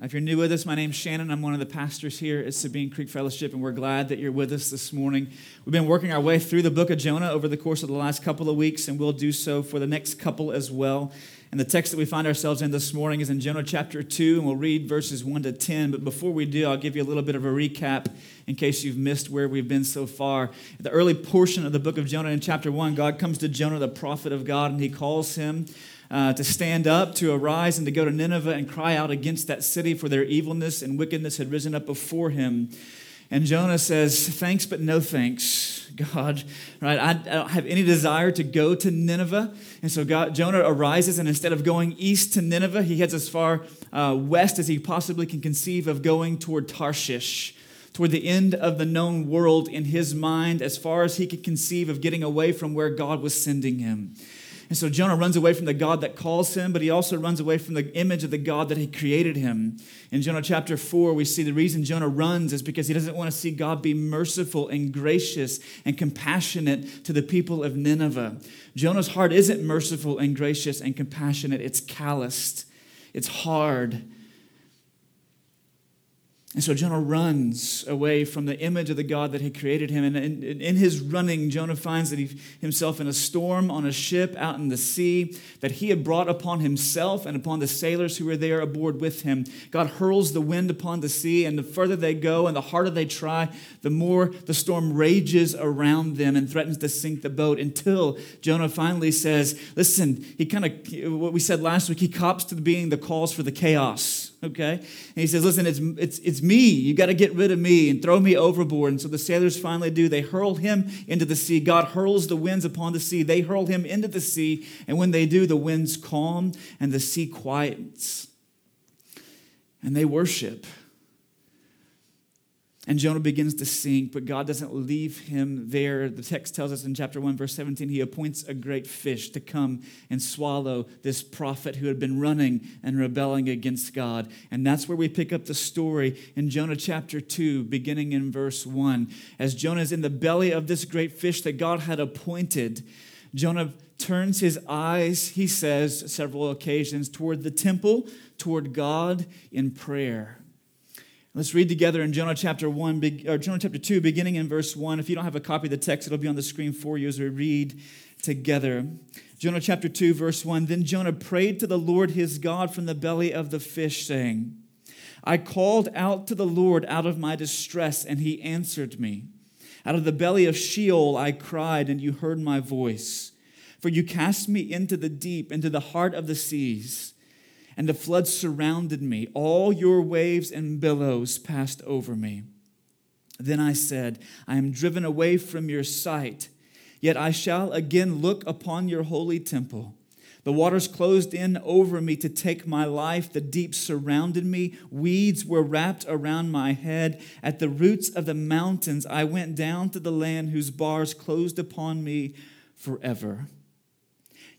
If you're new with us, my name's Shannon. I'm one of the pastors here at Sabine Creek Fellowship, and we're glad that you're with us this morning. We've been working our way through the book of Jonah over the course of the last couple of weeks, and we'll do so for the next couple as well. And the text that we find ourselves in this morning is in Jonah chapter 2, and we'll read verses 1 to 10. But before we do, I'll give you a little bit of a recap in case you've missed where we've been so far. The early portion of the book of Jonah in chapter 1, God comes to Jonah, the prophet of God, and he calls him uh, to stand up, to arise, and to go to Nineveh and cry out against that city, for their evilness and wickedness had risen up before him. And Jonah says, Thanks, but no thanks, God. Right? I, I don't have any desire to go to Nineveh. And so God, Jonah arises, and instead of going east to Nineveh, he heads as far uh, west as he possibly can conceive of going toward Tarshish toward the end of the known world in his mind, as far as he could conceive of getting away from where God was sending him. And so Jonah runs away from the God that calls him, but he also runs away from the image of the God that he created him. In Jonah chapter 4, we see the reason Jonah runs is because he doesn't want to see God be merciful and gracious and compassionate to the people of Nineveh. Jonah's heart isn't merciful and gracious and compassionate, it's calloused, it's hard. And so Jonah runs away from the image of the God that had created him. And in, in, his running, Jonah finds that he himself in a storm on a ship out in the sea that he had brought upon himself and upon the sailors who were there aboard with him. God hurls the wind upon the sea, and the further they go and the harder they try, the more the storm rages around them and threatens to sink the boat until Jonah finally says, Listen, he kind of, what we said last week, he cops to being the calls for the chaos okay? And he says, Listen, it's, it's, it's me. You got to get rid of me and throw me overboard. And so the sailors finally do. They hurl him into the sea. God hurls the winds upon the sea. They hurl him into the sea. And when they do, the winds calm and the sea quiets. And they worship. And Jonah begins to sink, but God doesn't leave him there. The text tells us in chapter 1, verse 17, he appoints a great fish to come and swallow this prophet who had been running and rebelling against God. And that's where we pick up the story in Jonah chapter 2, beginning in verse 1. As Jonah is in the belly of this great fish that God had appointed, Jonah turns his eyes, he says, several occasions, toward the temple, toward God in prayer. Let's read together in Jonah chapter 1, or Jonah chapter 2, beginning in verse 1. If you don't have a copy of the text, it'll be on the screen for you as we read together. Jonah chapter 2, verse 1. Then Jonah prayed to the Lord his God from the belly of the fish, saying, I called out to the Lord out of my distress, and he answered me. Out of the belly of Sheol I cried, and you heard my voice. For you cast me into the deep, into the heart of the seas and the flood surrounded me. All your waves and billows passed over me. Then I said, I am driven away from your sight, yet I shall again look upon your holy temple. The waters closed in over me to take my life. The deep surrounded me. Weeds were wrapped around my head. At the roots of the mountains, I went down to the land whose bars closed upon me forever.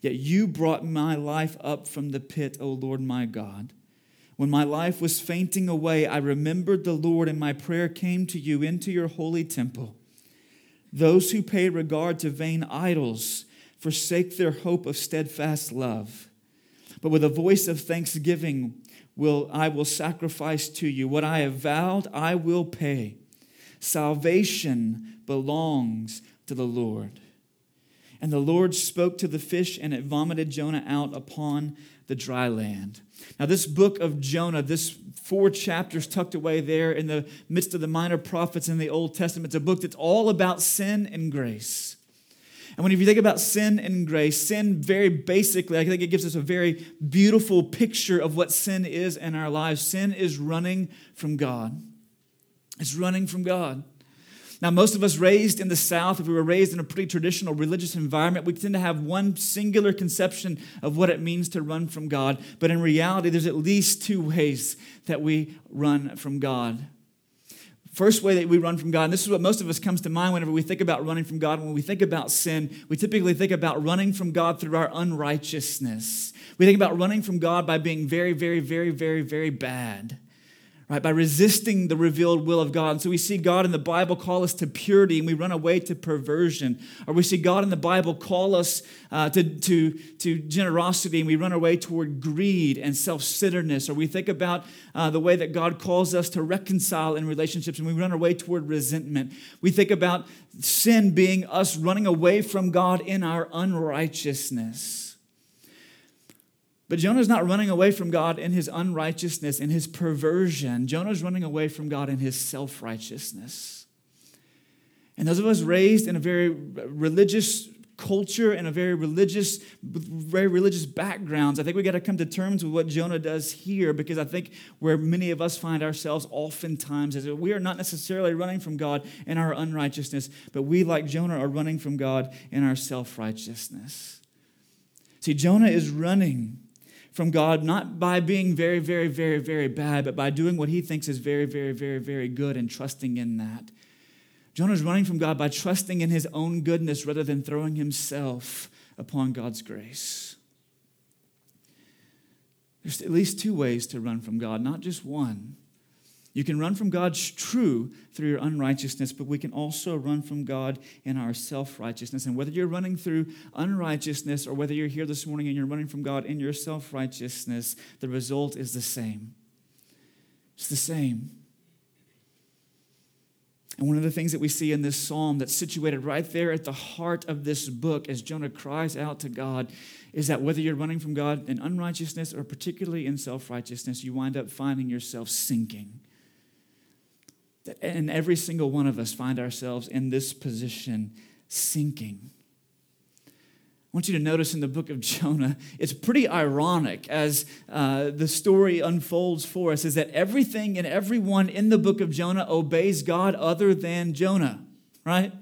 Yet you brought my life up from the pit, O Lord my God. When my life was fainting away, I remembered the Lord, and my prayer came to you into your holy temple. Those who pay regard to vain idols forsake their hope of steadfast love. But with a voice of thanksgiving, will I will sacrifice to you. What I have vowed, I will pay. Salvation belongs to the Lord. And the Lord spoke to the fish, and it vomited Jonah out upon the dry land. Now, this book of Jonah, this four chapters tucked away there in the midst of the minor prophets in the Old Testament, it's a book that's all about sin and grace. And when you think about sin and grace, sin very basically, I think it gives us a very beautiful picture of what sin is in our lives. Sin is running from God. It's running from God. Now, most of us raised in the South, if we were raised in a pretty traditional religious environment, we tend to have one singular conception of what it means to run from God. But in reality, there's at least two ways that we run from God. First way that we run from God, and this is what most of us comes to mind whenever we think about running from God. When we think about sin, we typically think about running from God through our unrighteousness. We think about running from God by being very, very, very, very, very bad right? By resisting the revealed will of God. And so we see God in the Bible call us to purity and we run away to perversion. Or we see God in the Bible call us uh, to, to, to generosity and we run away toward greed and self centeredness. Or we think about uh, the way that God calls us to reconcile in relationships and we run away toward resentment. We think about sin being us running away from God in our unrighteousness. But Jonah's not running away from God in his unrighteousness, in his perversion. Jonah's running away from God in his self righteousness. And those of us raised in a very religious culture and a very religious, very religious backgrounds, I think we got to come to terms with what Jonah does here because I think where many of us find ourselves oftentimes is that we are not necessarily running from God in our unrighteousness, but we, like Jonah, are running from God in our self righteousness. See, Jonah is running from God, not by being very, very, very, very bad, but by doing what he thinks is very, very, very, very good and trusting in that. Jonah's running from God by trusting in his own goodness rather than throwing himself upon God's grace. There's at least two ways to run from God, not just one. You can run from God's true through your unrighteousness, but we can also run from God in our self righteousness. And whether you're running through unrighteousness or whether you're here this morning and you're running from God in your self righteousness, the result is the same. It's the same. And one of the things that we see in this psalm that's situated right there at the heart of this book as Jonah cries out to God is that whether you're running from God in unrighteousness or particularly in self righteousness, you wind up finding yourself sinking and every single one of us find ourselves in this position sinking. I want you to notice in the book of Jonah, it's pretty ironic as uh, the story unfolds for us, is that everything and everyone in the book of Jonah obeys God other than Jonah, right?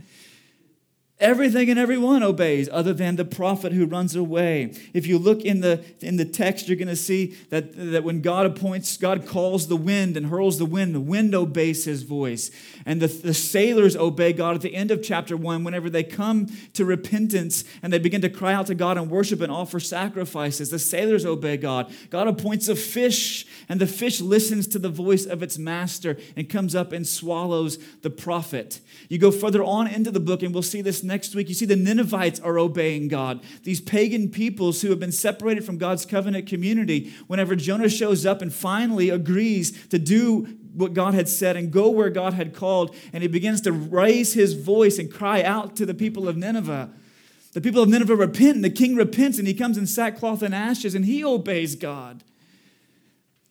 Everything and everyone obeys other than the prophet who runs away. If you look in the, in the text, you're going to see that, that when God appoints, God calls the wind and hurls the wind, the wind obeys his voice. And the, the sailors obey God at the end of chapter one whenever they come to repentance and they begin to cry out to God and worship and offer sacrifices. The sailors obey God. God appoints a fish, and the fish listens to the voice of its master and comes up and swallows the prophet. You go further on into the book, and we'll see this next week, you see the Ninevites are obeying God. These pagan peoples who have been separated from God's covenant community, whenever Jonah shows up and finally agrees to do what God had said and go where God had called, and he begins to raise his voice and cry out to the people of Nineveh. The people of Nineveh repent, and the king repents, and he comes in sackcloth and ashes, and he obeys God.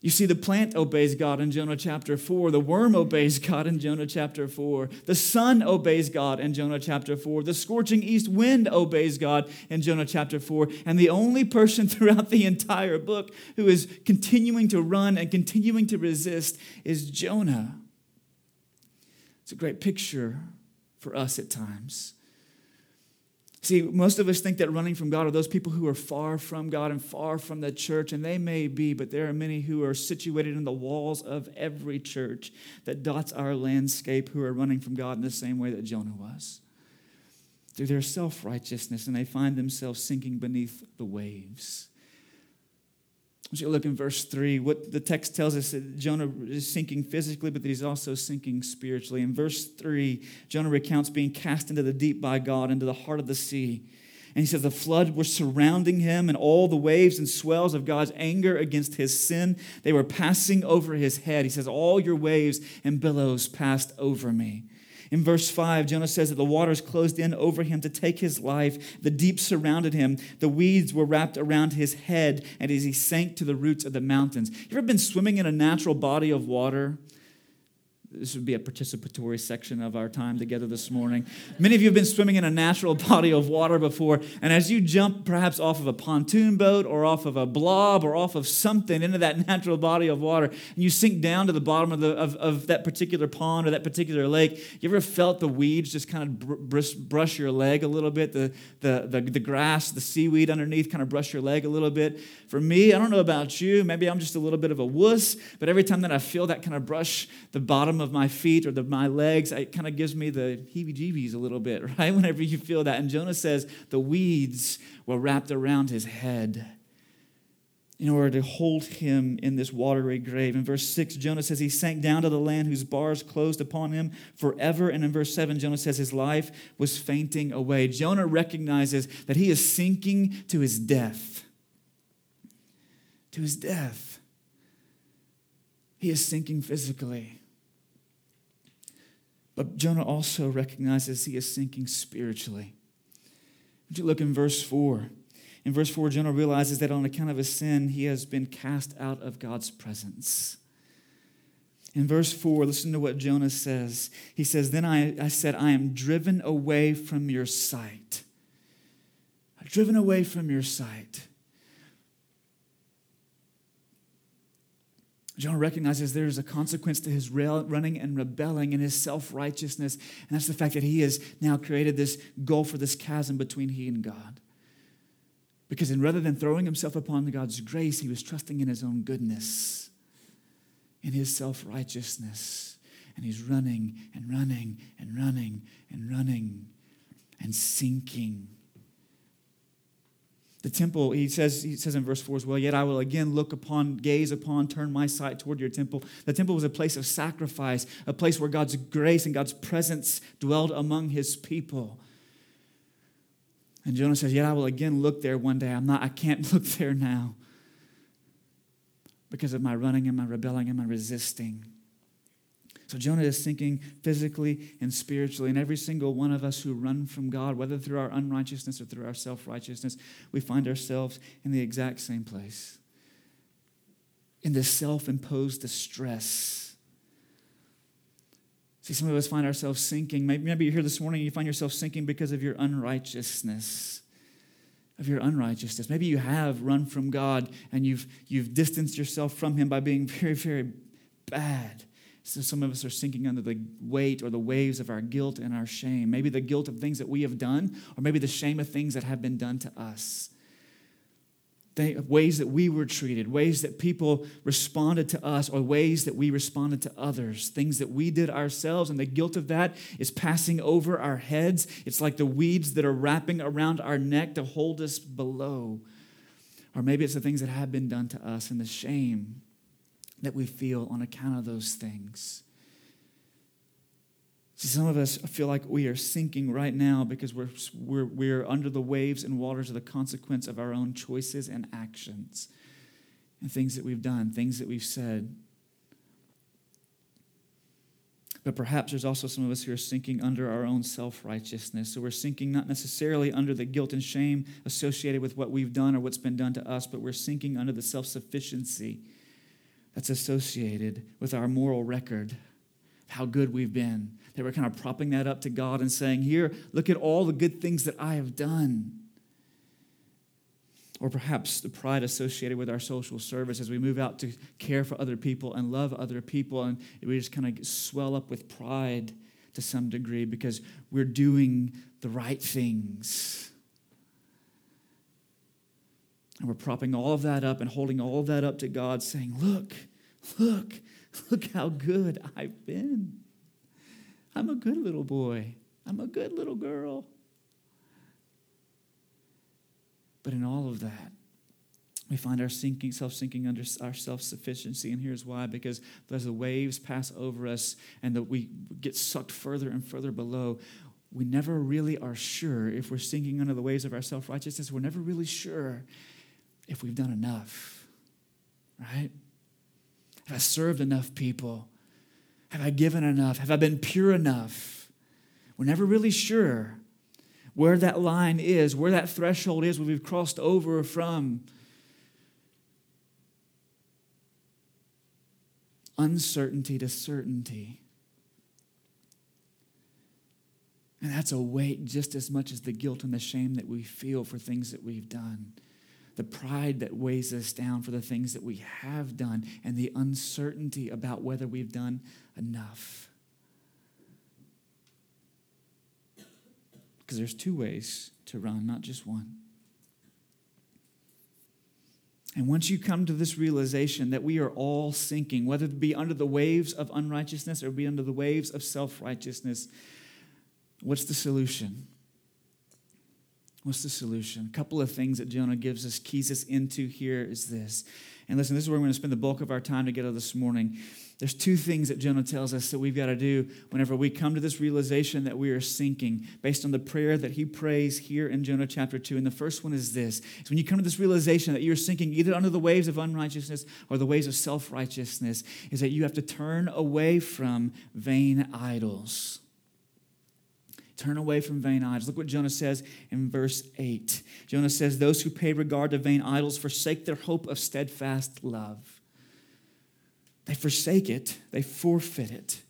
You see, the plant obeys God in Jonah chapter 4. The worm obeys God in Jonah chapter 4. The sun obeys God in Jonah chapter 4. The scorching east wind obeys God in Jonah chapter 4. And the only person throughout the entire book who is continuing to run and continuing to resist is Jonah. It's a great picture for us at times. See, most of us think that running from God are those people who are far from God and far from the church, and they may be, but there are many who are situated in the walls of every church that dots our landscape who are running from God in the same way that Jonah was. Through their self righteousness, and they find themselves sinking beneath the waves. As you look in verse 3, what the text tells us that Jonah is sinking physically, but that he's also sinking spiritually. In verse 3, Jonah recounts being cast into the deep by God, into the heart of the sea. And he says the flood was surrounding him, and all the waves and swells of God's anger against his sin, they were passing over his head. He says, All your waves and billows passed over me. In verse 5, Jonah says that the waters closed in over him to take his life. The deep surrounded him. The weeds were wrapped around his head, and as he sank to the roots of the mountains. You ever been swimming in a natural body of water? This would be a participatory section of our time together this morning. Many of you have been swimming in a natural body of water before, and as you jump perhaps off of a pontoon boat or off of a blob or off of something into that natural body of water, and you sink down to the bottom of, the, of, of that particular pond or that particular lake, you ever felt the weeds just kind of brush, brush your leg a little bit? The, the, the, the grass, the seaweed underneath kind of brush your leg a little bit? For me, I don't know about you, maybe I'm just a little bit of a wuss, but every time that I feel that kind of brush the bottom of of my feet or the, my legs, it kind of gives me the heebie jeebies a little bit, right? Whenever you feel that. And Jonah says the weeds were wrapped around his head. in order to hold him in this watery grave. In verse 6, Jonah says he sank down to the land whose bars closed upon him forever. And in verse 7, Jonah says his life was fainting away. Jonah recognizes that he is sinking to his death. To his death. He is sinking physically. But Jonah also recognizes he is sinking spiritually. Would you look in verse 4? In verse 4, Jonah realizes that on account of his sin, he has been cast out of God's presence. In verse 4, listen to what Jonah says. He says, Then I, I said, I am driven away from your sight. Driven away from your sight. Jonah recognizes there is a consequence to his running and rebelling and his self righteousness, and that's the fact that he has now created this gulf or this chasm between he and God. Because in, rather than throwing himself upon God's grace, he was trusting in his own goodness, in his self righteousness. And he's running and running and running and running and sinking. The temple, he says, he says in verse 4 as well, yet I will again look upon, gaze upon, turn my sight toward your temple. The temple was a place of sacrifice, a place where God's grace and God's presence dwelled among his people. And Jonah says, Yet I will again look there one day. I'm not, I can't look there now because of my running and my rebelling and my resisting. So Jonah is sinking physically and spiritually. And every single one of us who run from God, whether through our unrighteousness or through our self righteousness, we find ourselves in the exact same place in this self imposed distress See, some of us find ourselves sinking. Maybe, maybe you're here this morning and you find yourself sinking because of your unrighteousness. Of your unrighteousness. Maybe you have run from God and you've, you've distanced yourself from Him by being very, very bad. So some of us are sinking under the weight or the waves of our guilt and our shame. Maybe the guilt of things that we have done, or maybe the shame of things that have been done to us ways that we were treated, ways that people responded to us, or ways that we responded to others, things that we did ourselves, and the guilt of that is passing over our heads. It's like the weeds that are wrapping around our neck to hold us below. Or maybe it's the things that have been done to us and the shame that we feel on account of those things. See, some of us feel like we are sinking right now because we're, we're, we're under the waves and waters of the consequence of our own choices and actions and things that we've done, things that we've said. But perhaps there's also some of us who are sinking under our own self righteousness. So we're sinking not necessarily under the guilt and shame associated with what we've done or what's been done to us, but we're sinking under the self sufficiency that's associated with our moral record, how good we've been, they were kind of propping that up to God and saying, Here, look at all the good things that I have done. Or perhaps the pride associated with our social service as we move out to care for other people and love other people, and we just kind of swell up with pride to some degree because we're doing the right things. And we're propping all of that up and holding all of that up to God, saying, Look, look, look how good I've been. I'm a good little boy. I'm a good little girl. But in all of that, we find our sinking, self sinking under our self sufficiency. And here's why because as the waves pass over us and that we get sucked further and further below, we never really are sure if we're sinking under the waves of our self righteousness. We're never really sure if we've done enough, right? Have I served enough people? Have I given enough? Have I been pure enough? We're never really sure where that line is, where that threshold is, where we've crossed over from uncertainty to certainty. And that's a weight just as much as the guilt and the shame that we feel for things that we've done the pride that weighs us down for the things that we have done, and the uncertainty about whether we've done enough. Because there's two ways to run, not just one. And once you come to this realization that we are all sinking, whether it be under the waves of unrighteousness or be under the waves of self righteousness, what's the solution? What's the solution? A couple of things that Jonah gives us, keys us into here is this. And listen, this is where we're going to spend the bulk of our time together this morning. There's two things that Jonah tells us that we've got to do whenever we come to this realization that we are sinking, based on the prayer that he prays here in Jonah chapter 2. And the first one is this is when you come to this realization that you're sinking either under the waves of unrighteousness or the waves of self righteousness, is that you have to turn away from vain idols. Turn away from vain idols. Look what Jonah says in verse 8. Jonah says, Those who pay regard to vain idols forsake their hope of steadfast love. They forsake it, they forfeit it.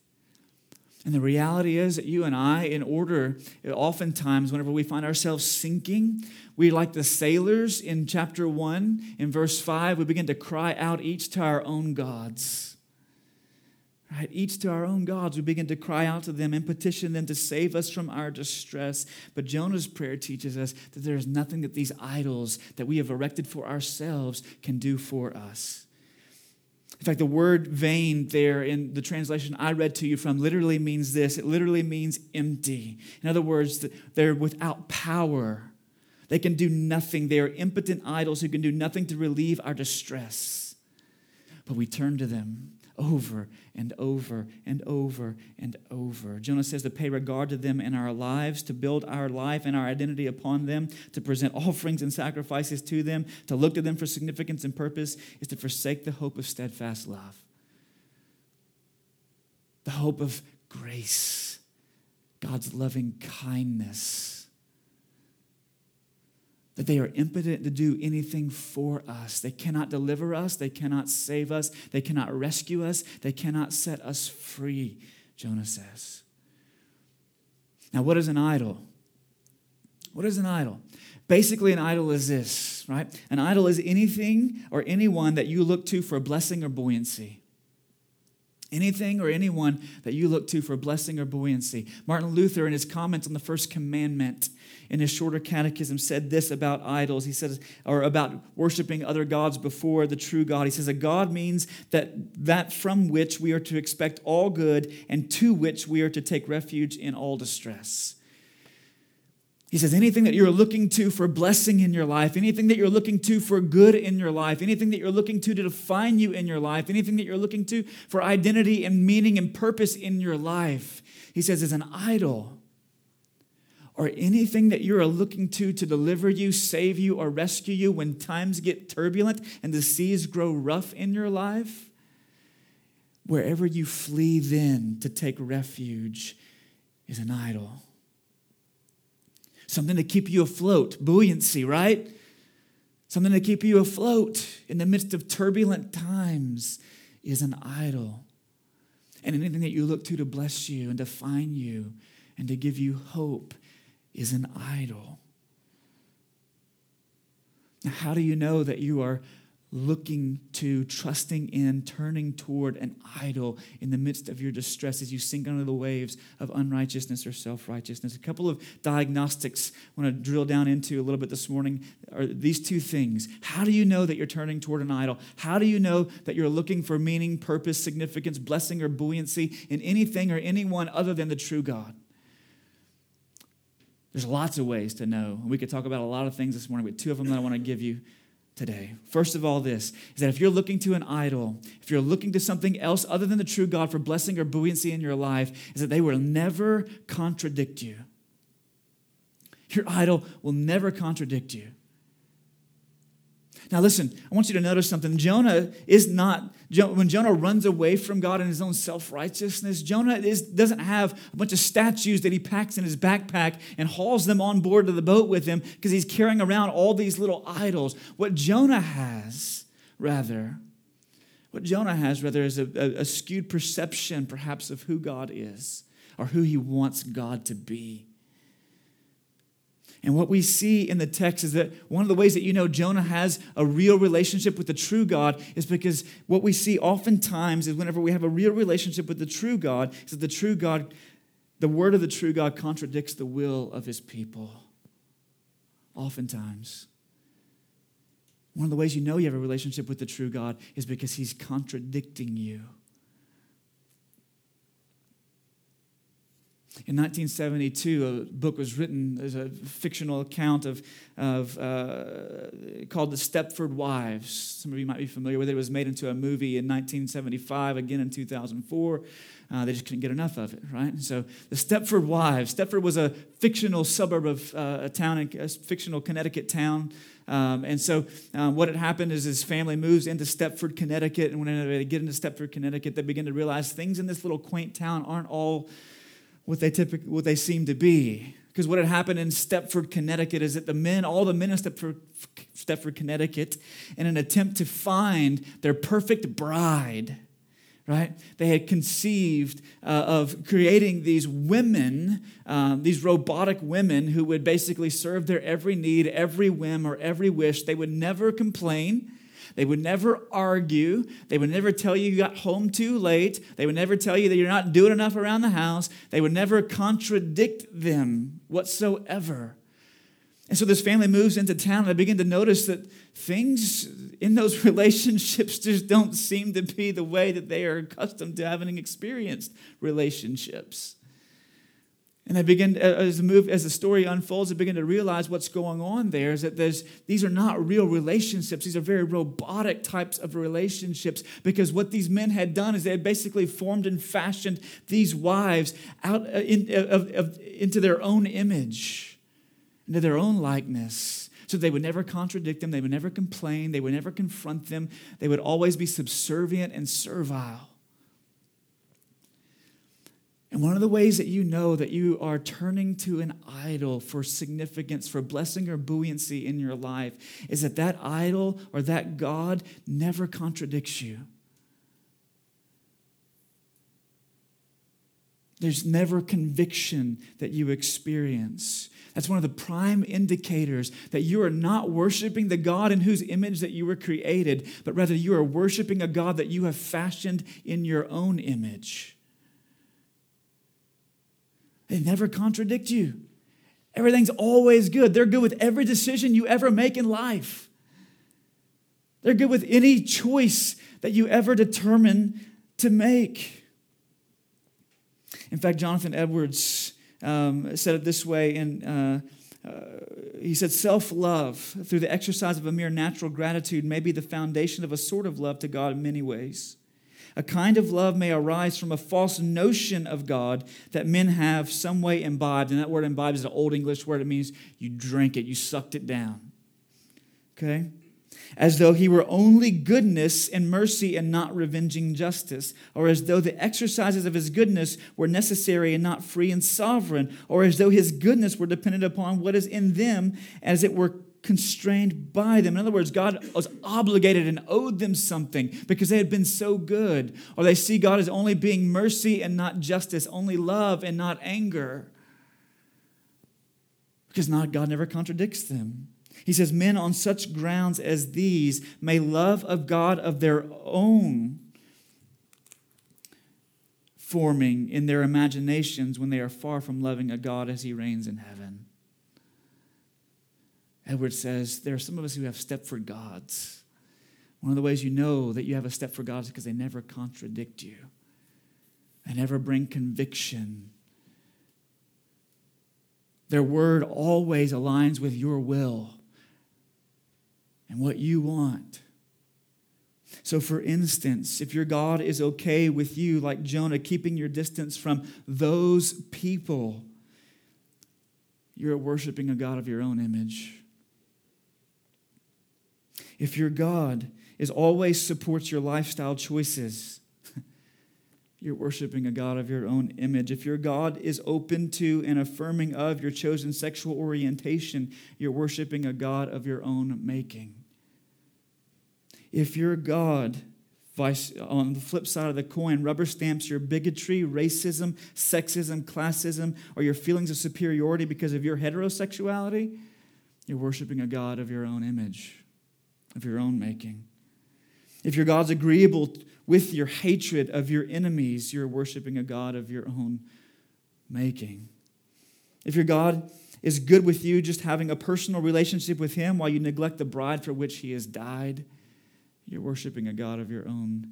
And the reality is that you and I, in order, oftentimes, whenever we find ourselves sinking, we, like the sailors in chapter 1, in verse 5, we begin to cry out each to our own gods. Right? Each to our own gods, we begin to cry out to them and petition them to save us from our distress. But Jonah's prayer teaches us that there is nothing that these idols that we have erected for ourselves can do for us. In fact, the word vain there in the translation I read to you from literally means this it literally means empty. In other words, they're without power. They can do nothing. They are impotent idols who can do nothing to relieve our distress. But we turn to them over and over and over and over. Jonah says to pay regard to them in our lives, to build our life and our identity upon them, to present offerings and sacrifices to them, to look to them for significance and purpose, is to forsake the hope of steadfast love, the hope of grace, God's loving kindness that they are impotent to do anything for us. They cannot deliver us, they cannot save us, they cannot rescue us, they cannot set us free, Jonah says. Now, what is an idol? What is an idol? Basically, an idol is this, right? An idol is anything or anyone that you look to for blessing or buoyancy. Anything or anyone that you look to for blessing or buoyancy. Martin Luther, in his comments on the first commandment, in his shorter catechism said this about idols. He says, or about worshiping other gods before the true God. He says, a God means that that from which we are to expect all good and to which we are to take refuge in all distress. He says, anything that you're looking to for blessing in your life, anything that you're looking to for good in your life, anything that you're looking to to define you in your life, anything that you're looking to for identity and meaning and purpose in your life, he says, is an idol or anything that you are looking to to deliver you, save you, or rescue you when times get turbulent and the seas grow rough in your life, wherever you flee then to take refuge is an idol. Something to keep you afloat, buoyancy, right? Something to keep you afloat in the midst of turbulent times is an idol. And anything that you look to to bless you and define you and to give you hope is an idol. Now, how do you know that you are looking to, trusting in, turning toward an idol in the midst of your distress as you sink under the waves of unrighteousness or self righteousness. A couple of diagnostics I want to drill down into a little bit this morning are these two things. How do you know that you're turning toward an idol? How do you know that you're looking for meaning, purpose, significance, blessing, or buoyancy in anything or anyone other than the true God? There's lots of ways to know. And we could talk about a lot of things this morning, but two of them that I want to give you today. First of all, this is that if you're looking to an idol, if you're looking to something else other than the true God for blessing or buoyancy in your life, is that they will never contradict you. Your idol will never contradict you. Now, listen, I want you to notice something. Jonah is not, when Jonah runs away from God in his own self righteousness, Jonah is, doesn't have a bunch of statues that he packs in his backpack and hauls them on board to the boat with him because he's carrying around all these little idols. What Jonah has, rather, what Jonah has, rather, is a, a, a skewed perception, perhaps, of who God is or who he wants God to be. And what we see in the text is that one of the ways that you know Jonah has a real relationship with the true God is because what we see oftentimes is whenever we have a real relationship with the true God, is that the true God, the word of the true God contradicts the will of his people. Oftentimes. One of the ways you know you have a relationship with the true God is because he's contradicting you. In 1972, a book was written as a fictional account of, of uh, called The Stepford Wives. Some of you might be familiar with it. It was made into a movie in 1975, again in 2004. Uh, they just couldn't get enough of it, right? So the Stepford Wives. Stepford was a fictional suburb of uh, a town, in, a fictional Connecticut town. Um, and so um, what had happened is his family moves into Stepford, Connecticut. And when they get into Stepford, Connecticut, they begin to realize things in this little quaint town aren't all what they typically what they seem to be. Because what had happened in Stepford, Connecticut is that the men, all the men in Stepford, Stepford, Connecticut, in an attempt to find their perfect bride, right? They had conceived uh, of creating these women, um, these robotic women who would basically serve their every need, every whim, or every wish. They would never complain. They would never argue. They would never tell you you got home too late. They would never tell you that you're not doing enough around the house. They would never contradict them whatsoever. And so this family moves into town, and I begin to notice that things in those relationships just don't seem to be the way that they are accustomed to having experienced relationships. And I begin, as the move, as the story unfolds, I begin to realize what's going on there is that there's, these are not real relationships. These are very robotic types of relationships because what these men had done is they had basically formed and fashioned these wives out uh, in, of, of, into their own image, into their own likeness. So they would never contradict them, they would never complain, they would never confront them, they would always be subservient and servile. And one of the ways that you know that you are turning to an idol for significance, for blessing or buoyancy in your life, is that that idol or that God never contradicts you. There's never conviction that you experience. That's one of the prime indicators that you are not worshiping the God in whose image that you were created, but rather you are worshiping a God that you have fashioned in your own image. They never contradict you. Everything's always good. They're good with every decision you ever make in life. They're good with any choice that you ever determine to make. In fact, Jonathan Edwards um, said it this way in. Uh, uh, he said, self love through the exercise of a mere natural gratitude may be the foundation of a sort of love to God in many ways. A kind of love may arise from a false notion of God that men have some way imbibed. And that word imbibed is an old English word. It means you drank it, you sucked it down. Okay? As though he were only goodness and mercy and not revenging justice, or as though the exercises of his goodness were necessary and not free and sovereign, or as though his goodness were dependent upon what is in them, as it were constrained by them. In other words, God was obligated and owed them something because they had been so good. Or they see God as only being mercy and not justice, only love and not anger. Because not, God never contradicts them. He says, Men on such grounds as these may love of God of their own forming in their imaginations when they are far from loving a God as he reigns in heaven. Edward says there are some of us who have Stepford gods. One of the ways you know that you have a Stepford God is because they never contradict you, they never bring conviction. Their word always aligns with your will and what you want. So, for instance, if your God is okay with you, like Jonah, keeping your distance from those people, you're worshiping a God of your own image if your God is always supports your lifestyle choices, you're worshiping a God of your own image. If your God is open to and affirming of your chosen sexual orientation, you're worshiping a God of your own making. If your God, on the flip side of the coin, rubber stamps your bigotry, racism, sexism, classism, or your feelings of superiority because of your heterosexuality, you're worshiping a God of your own image of your own making. If your God's agreeable with your hatred of your enemies, you're worshiping a God of your own making. If your God is good with you, just having a personal relationship with Him while you neglect the bride for which He has died, you're worshiping a God of your own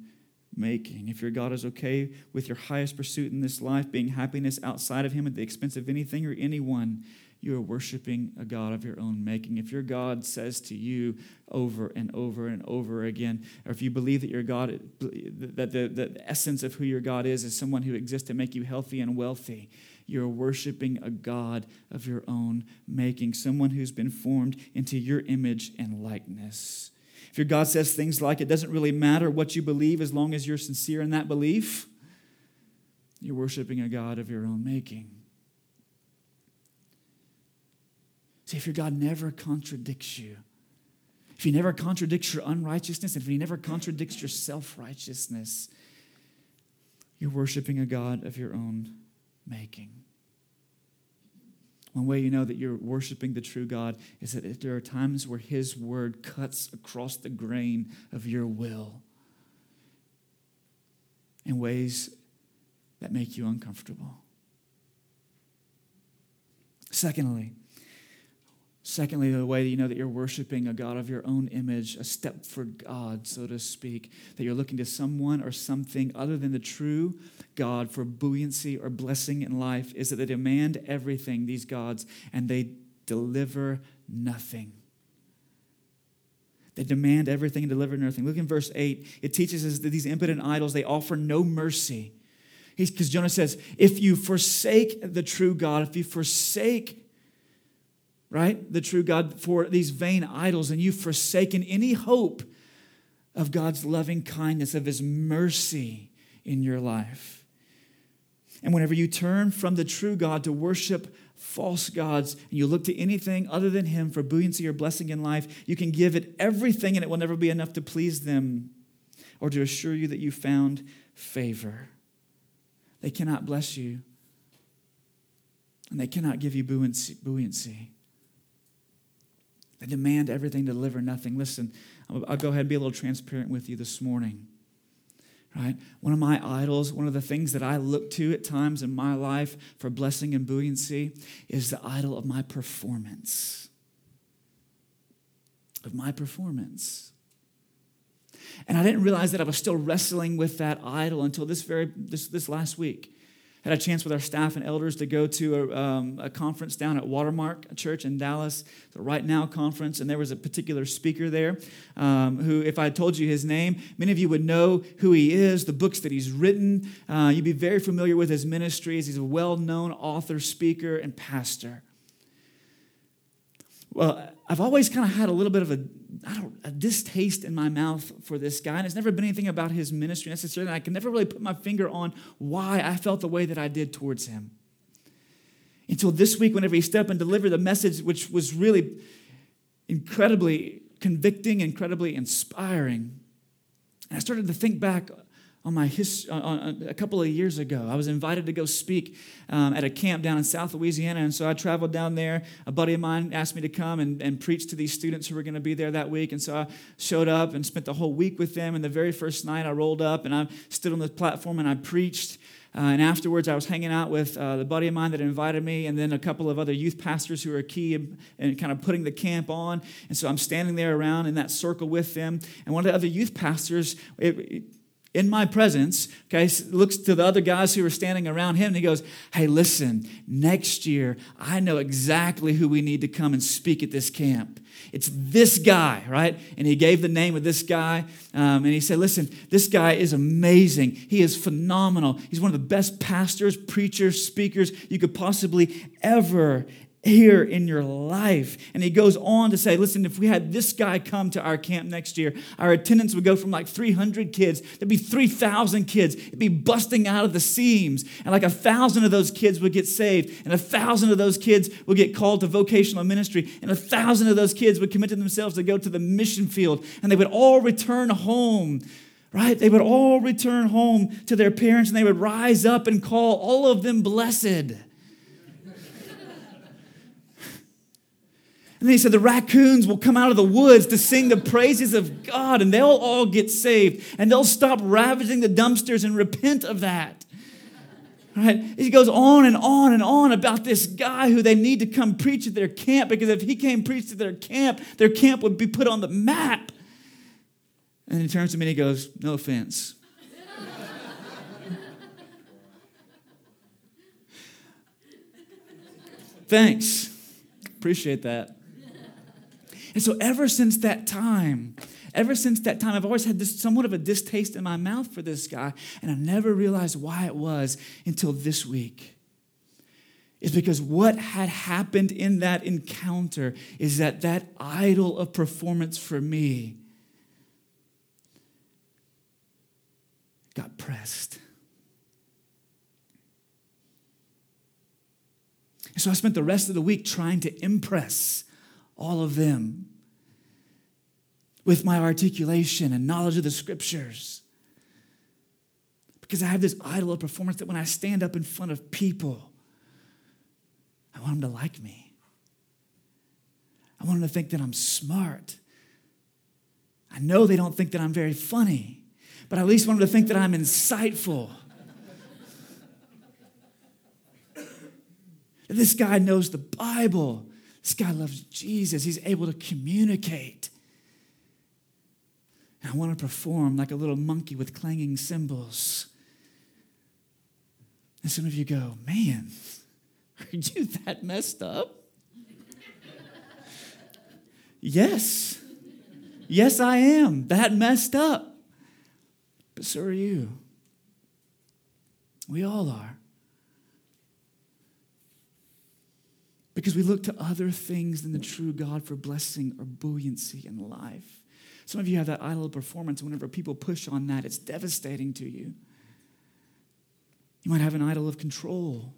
making. If your God is okay with your highest pursuit in this life being happiness outside of Him at the expense of anything or anyone, you are worshiping a God of your own making. If your God says to you over and over and over again, or if you believe that your God, that the, the essence of who your God is, is someone who exists to make you healthy and wealthy, you're worshiping a God of your own making, someone who's been formed into your image and likeness. If your God says things like, it doesn't really matter what you believe as long as you're sincere in that belief, you're worshiping a God of your own making. See, if your God never contradicts you, if he never contradicts your unrighteousness, if he never contradicts your self righteousness, you're worshiping a God of your own making. One way you know that you're worshiping the true God is that there are times where His word cuts across the grain of your will in ways that make you uncomfortable. Secondly, Secondly, the way that you know that you're worshiping a God of your own image, a Stepford God, so to speak, that you're looking to someone or something other than the true God for buoyancy or blessing in life, is that they demand everything, these gods, and they deliver nothing. They demand everything and deliver nothing. Look in verse 8. It teaches us that these impotent idols, they offer no mercy. Because Jonah says, if you forsake the true God, if you forsake right? The true God for these vain idols, and you've forsaken any hope of God's loving kindness, of His mercy in your life. And whenever you turn from the true God to worship false gods and you look to anything other than Him for buoyancy or blessing in life, you can give it everything and it will never be enough to please them or to assure you that you found favor. They cannot bless you and they cannot give you buoyancy. buoyancy. Demand everything, deliver nothing. Listen, I'll go ahead and be a little transparent with you this morning. Right? One of my idols, one of the things that I look to at times in my life for blessing and buoyancy is the idol of my performance. Of my performance. And I didn't realize that I was still wrestling with that idol until this very this, this last week had a chance with our staff and elders to go to a, um, a conference down at Watermark Church in Dallas, the Right Now conference, and there was a particular speaker there um, who, if I told you his name, many of you would know who he is, the books that he's written. Uh, you'd be very familiar with his ministries. He's a well known author, speaker, and pastor. Well, I've always kind of had a little bit of a, a distaste in my mouth for this guy, and it's never been anything about his ministry necessarily. I can never really put my finger on why I felt the way that I did towards him. Until this week, whenever he stepped and delivered the message, which was really incredibly convicting, incredibly inspiring. And I started to think back on my his, on, a couple of years ago. I was invited to go speak um, at a camp down in South Louisiana, and so I traveled down there. A buddy of mine asked me to come and, and preach to these students who were going to be there that week, and so I showed up and spent the whole week with them. And the very first night, I rolled up and I stood on the platform and I preached. Uh, and afterwards, I was hanging out with uh, the buddy of mine that invited me, and then a couple of other youth pastors who are key in, in, kind of putting the camp on. And so I'm standing there around in that circle with them. And one of the other youth pastors, it, it, in my presence, okay, looks to the other guys who are standing around him and he goes, Hey, listen, next year, I know exactly who we need to come and speak at this camp. It's this guy, right? And he gave the name of this guy. Um, and he said, Listen, this guy is amazing. He is phenomenal. He's one of the best pastors, preachers, speakers you could possibly ever, here mm. in your life. And he goes on to say, listen, if we had this guy come to our camp next year, our attendance would go from like 300 kids, there'd be 3,000 kids. It'd be busting out of the seams. And like a thousand of those kids would get saved, and a thousand of those kids would get called to vocational ministry, and a thousand of those kids would commit to themselves to go to the mission field, and they would all return home right? They would all return home to their parents and they would rise up and call all of them blessed. And he said, The raccoons will come out of the woods to sing the praises of God, and they'll all get saved, and they'll stop ravaging the dumpsters and repent of that. Right? He goes on and on and on about this guy who they need to come preach at their camp because if he came preach at their camp, their camp would be put on the map. And he turns to me and he goes, No offense. Thanks. Appreciate that. And so, ever since that time, ever since that time, I've always had this somewhat of a distaste in my mouth for this guy, and I never realized why it was until this week. Is because what had happened in that encounter is that that idol of performance for me got pressed. So I spent the rest of the week trying to impress all of them with my articulation and knowledge of the scriptures. Because I have this idol of performance that when I stand up in front of people, I want them to like me. I want them to think that I'm smart. I know they don't think that I'm very funny, but I at least want them to think that I'm insightful. this guy knows the Bible. This guy loves Jesus. He's able to communicate. And I want to perform like a little monkey with clanging cymbals. And some of you go, man, are you that messed up? yes. Yes, I am that messed up. But so are you. We all are. Because we look to other things than the true God for blessing or buoyancy in life. Some of you have that idol of performance. Whenever people push on that, it's devastating to you. You might have an idol of control.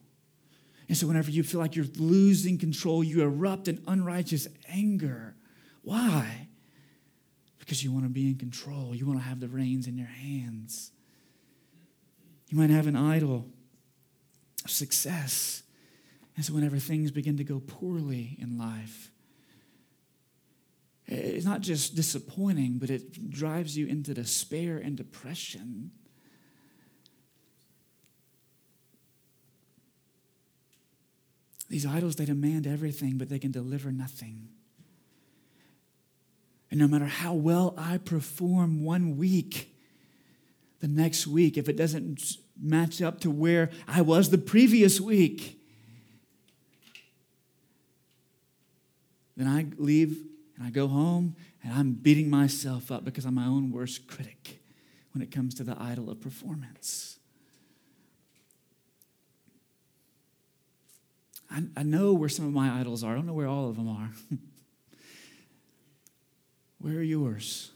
And so, whenever you feel like you're losing control, you erupt in unrighteous anger. Why? Because you want to be in control, you want to have the reins in your hands. You might have an idol of success. And so, whenever things begin to go poorly in life, it's not just disappointing, but it drives you into despair and depression. These idols, they demand everything, but they can deliver nothing. And no matter how well I perform one week, the next week, if it doesn't match up to where I was the previous week, Then I leave and I go home and I'm beating myself up because I'm my own worst critic when it comes to the idol of performance. I, I know where some of my idols are. I don't know where all of them are. where are yours?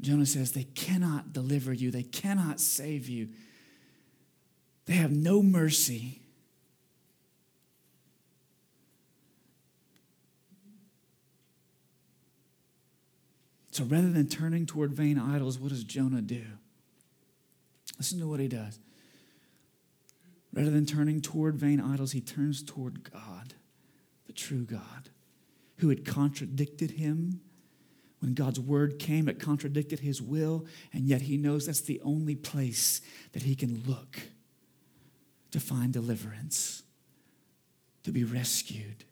Jonah says they cannot deliver you, they cannot save you. They have no mercy. So rather than turning toward vain idols, what does Jonah do? Listen to what he does. Rather than turning toward vain idols, he turns toward God, the true God, who had contradicted him. When God's word came, it contradicted his will, and yet he knows that's the only place that he can look to find deliverance, to be rescued.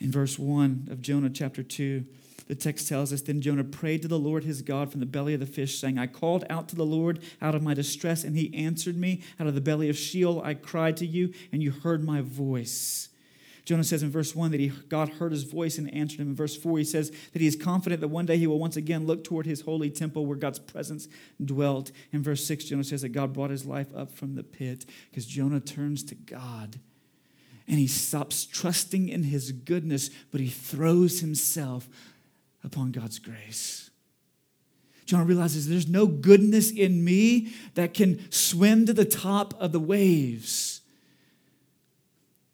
In verse 1 of Jonah chapter 2, the text tells us Then Jonah prayed to the Lord his God from the belly of the fish, saying, I called out to the Lord out of my distress, and he answered me. Out of the belly of Sheol I cried to you, and you heard my voice. Jonah says in verse 1 that he, God heard his voice and answered him. In verse 4, he says that he is confident that one day he will once again look toward his holy temple where God's presence dwelt. In verse 6, Jonah says that God brought his life up from the pit because Jonah turns to God and he stops trusting in his goodness, but he throws himself upon God's grace. John realizes there's no goodness in me that can swim to the top of the waves.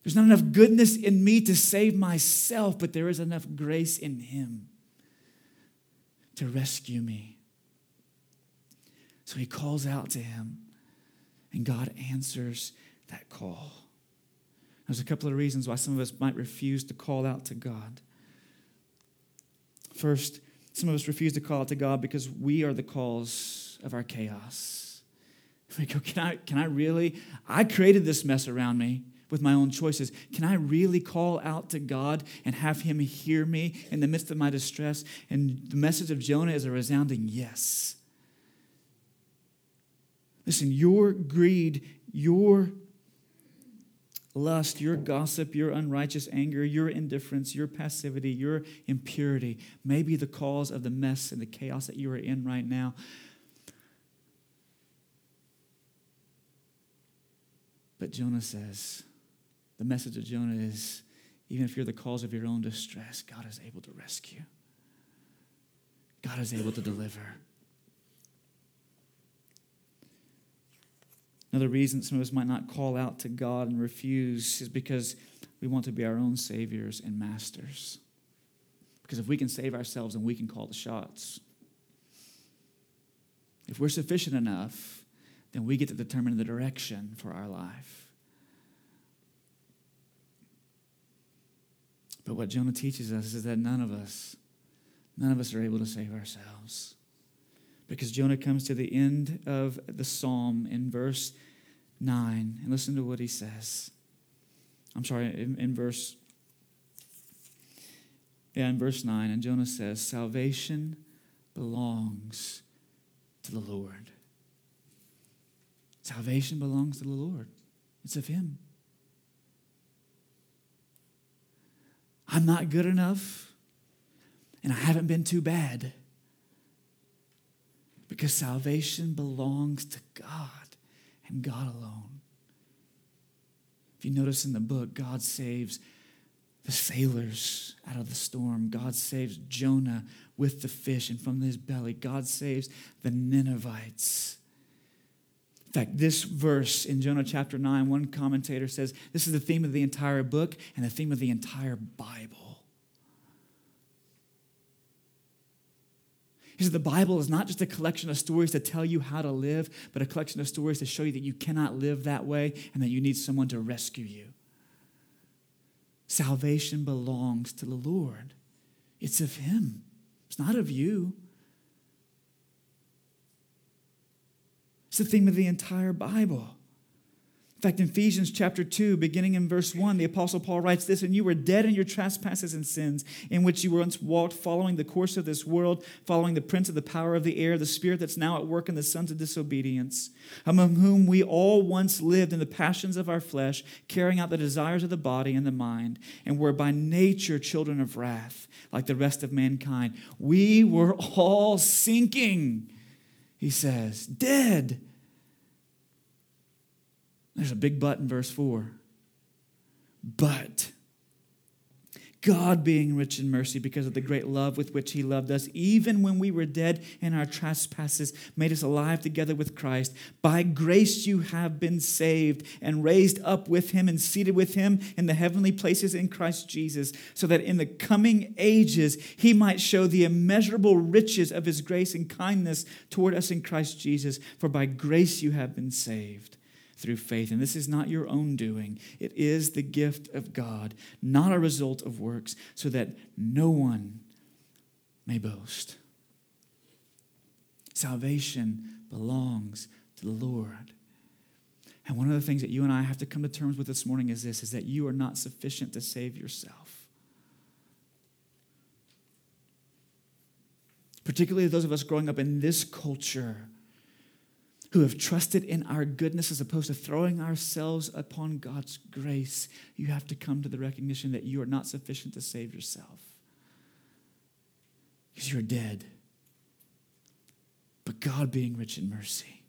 There's not enough goodness in me to save myself, but there is enough grace in him to rescue me. So he calls out to him, and God answers that call. There's a couple of reasons why some of us might refuse to call out to God. First, some of us refuse to call out to God because we are the cause of our chaos. We go, oh, can I, can I really? I created this mess around me with my own choices. Can I really call out to God and have Him hear me in the midst of my distress? And the message of Jonah is a resounding yes. Listen, your greed, your lust, your gossip, your unrighteous anger, your indifference, your passivity, your impurity may be the cause of the mess and the chaos that you are in right now. But Jonah says, the message of Jonah is even if you're the cause of your own distress, God is able to rescue. God is able to deliver. Another reason some of us might not call out to God and refuse is because we want to be our own saviors and masters. Because if we can save ourselves, then we can call the shots. If we're sufficient enough, then we get to determine the direction for our life. But what Jonah teaches us is that none of us, none of us are able to save ourselves because Jonah comes to the end of the psalm in verse 9. And listen to what he says. I'm sorry, in, in verse yeah, in verse 9, and Jonah says, Salvation belongs to the Lord. Salvation belongs to the Lord. It's of Him. I'm not good enough, and I haven't been too bad because salvation belongs to God and God alone. If you notice in the book, God saves the sailors out of the storm. God saves Jonah with the fish and from his belly. God saves the Ninevites. In fact, this verse in Jonah chapter 9, one commentator says this is the theme of the entire book and the theme of the entire Bible. The Bible is not just a collection of stories to tell you how to live, but a collection of stories to show you that you cannot live that way and that you need someone to rescue you. Salvation belongs to the Lord, it's of Him, it's not of you. It's the theme of the entire Bible. In fact, in Ephesians chapter 2, beginning in verse 1, the Apostle Paul writes this And you were dead in your trespasses and sins, in which you once walked, following the course of this world, following the prince of the power of the air, the spirit that's now at work in the sons of disobedience, among whom we all once lived in the passions of our flesh, carrying out the desires of the body and the mind, and were by nature children of wrath, like the rest of mankind. We were all sinking, he says, dead there's a big but in verse 4. But God, being rich in mercy because of the great love with which He loved us, even when we were dead in our trespasses, made us alive together with Christ. By grace you have been saved and raised up with Him and seated with Him in the heavenly places in Christ Jesus, so that in the coming ages He might show the immeasurable riches of His grace and kindness toward us in Christ Jesus. For by grace you have been saved through faith. And this is not your own doing, it is the gift of God, not a result of works, so that no one may boast. Salvation belongs to the Lord. And one of the things that you and I have to come to terms with this morning is this is that you are not sufficient to save yourself. Particularly those of us growing up in this culture who have trusted in our goodness as opposed to throwing ourselves upon God's grace, you have to come to the recognition that you are not sufficient to save yourself because you're dead. But God being rich in mercy,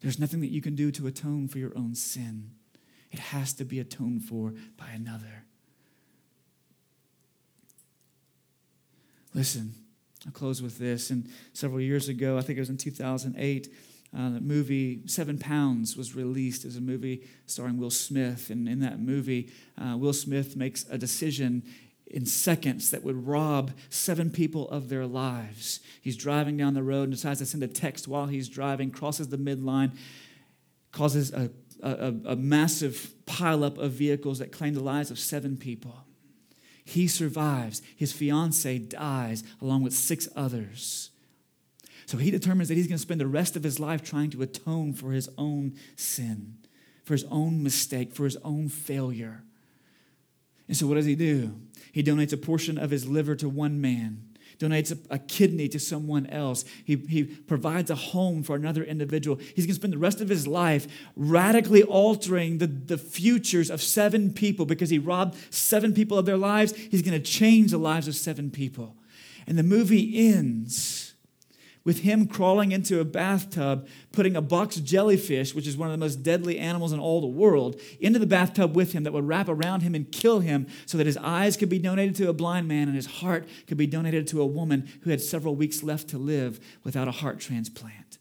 there's nothing that you can do to atone for your own sin. It has to be atoned for by another. Listen, I'll close with this. And several years ago, I think it was in 2008, uh, the movie Seven Pounds was released as a movie starring Will Smith. And in that movie, uh, Will Smith makes a decision in seconds that would rob seven people of their lives. He's driving down the road and decides to send a text while he's driving, crosses the midline, causes a, a, a massive pileup of vehicles that claim the lives of seven people. He survives. His fiancee dies along with six others. So he determines that he's going to spend the rest of his life trying to atone for his own sin, for his own mistake, for his own failure. And so what does he do? He donates a portion of his liver to one man donates a, a, kidney to someone else. He, he provides a home for another individual. He's going to spend the rest of his life radically altering the, the futures of seven people because he robbed seven people of their lives. He's going to change the lives of seven people. And the movie ends with him crawling into a bathtub, putting a box jellyfish, which is one of the most deadly animals in all the world, into the bathtub with him that would wrap around him and kill him so that his eyes could be donated to a blind man and his heart could be donated to a woman who had several weeks left to live without a heart transplant.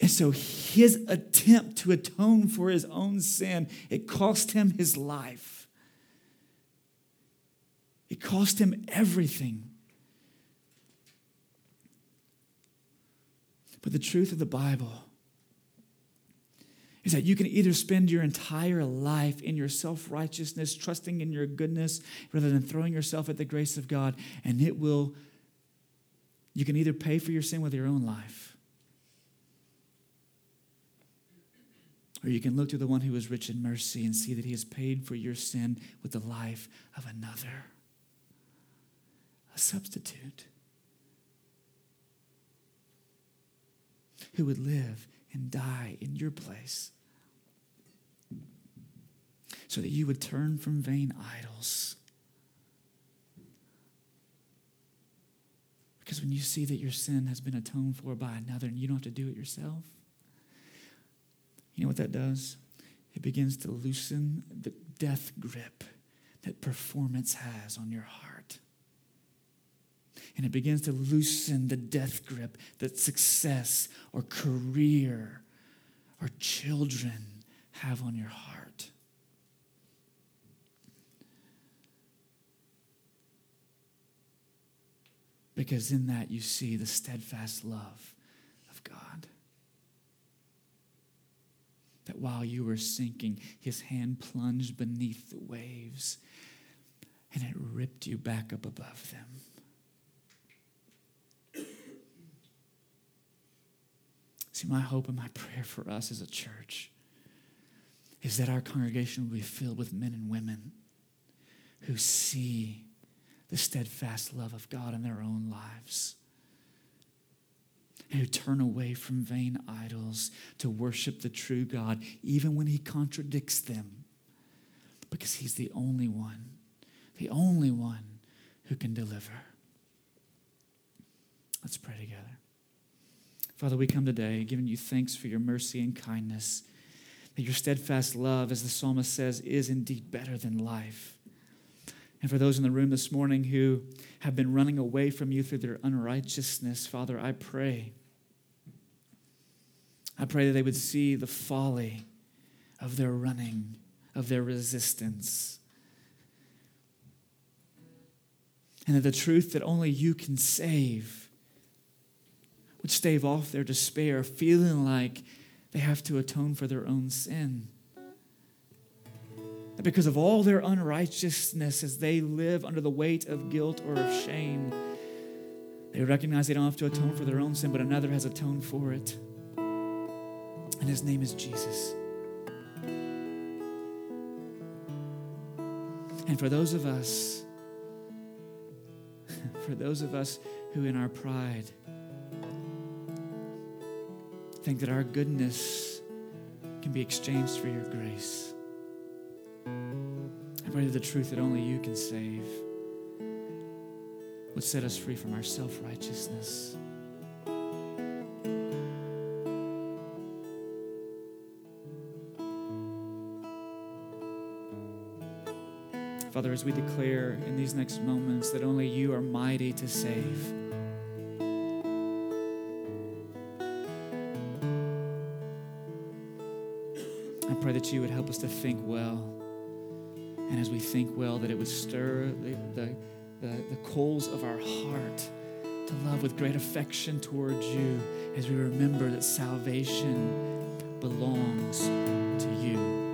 And so his attempt to atone for his own sin, it cost him his life. It cost him everything. But the truth of the Bible is that you can either spend your entire life in your self righteousness, trusting in your goodness, rather than throwing yourself at the grace of God, and it will, you can either pay for your sin with your own life, or you can look to the one who is rich in mercy and see that he has paid for your sin with the life of another, a substitute. Who would live and die in your place so that you would turn from vain idols. Because when you see that your sin has been atoned for by another and you don't have to do it yourself, you know what that does? It begins to loosen the death grip that performance has on your heart and it begins to loosen the death grip that success or career or children have on your heart. Because in that you see the steadfast love of God. That while you were sinking, his hand plunged beneath the waves and it ripped you back up above them. See, my hope and my prayer for us as a church is that our congregation will be filled with men and women who see the steadfast love of God in their own lives and who turn away from vain idols to worship the true God, even when He contradicts them, because He's the only one, the only one who can deliver. Let's pray together. Father, we come today giving you thanks for your mercy and kindness, that your steadfast love, as the psalmist says, is indeed better than life. And for those in the room this morning who have been running away from you through their unrighteousness, Father, I pray. I pray that they would see the folly of their running, of their resistance. And that the truth that only you can save would stave off their despair, feeling like they have to atone for their own sin. Because of all their unrighteousness, as they live under the weight of guilt or of shame, they recognize they don't have to atone for their own sin, but another has atoned for it. And his name is Jesus. And for those of us, for those of us who in our pride think that our goodness can be exchanged for your grace. I pray that the truth that only you can save would set us free from our self righteousness. Father, as we declare in these next moments that only you are mighty to save. Pray that you would help us to think well. And as we think well, that it would stir the, the, the, the coals of our heart to love with great affection towards you as we remember that salvation belongs to you.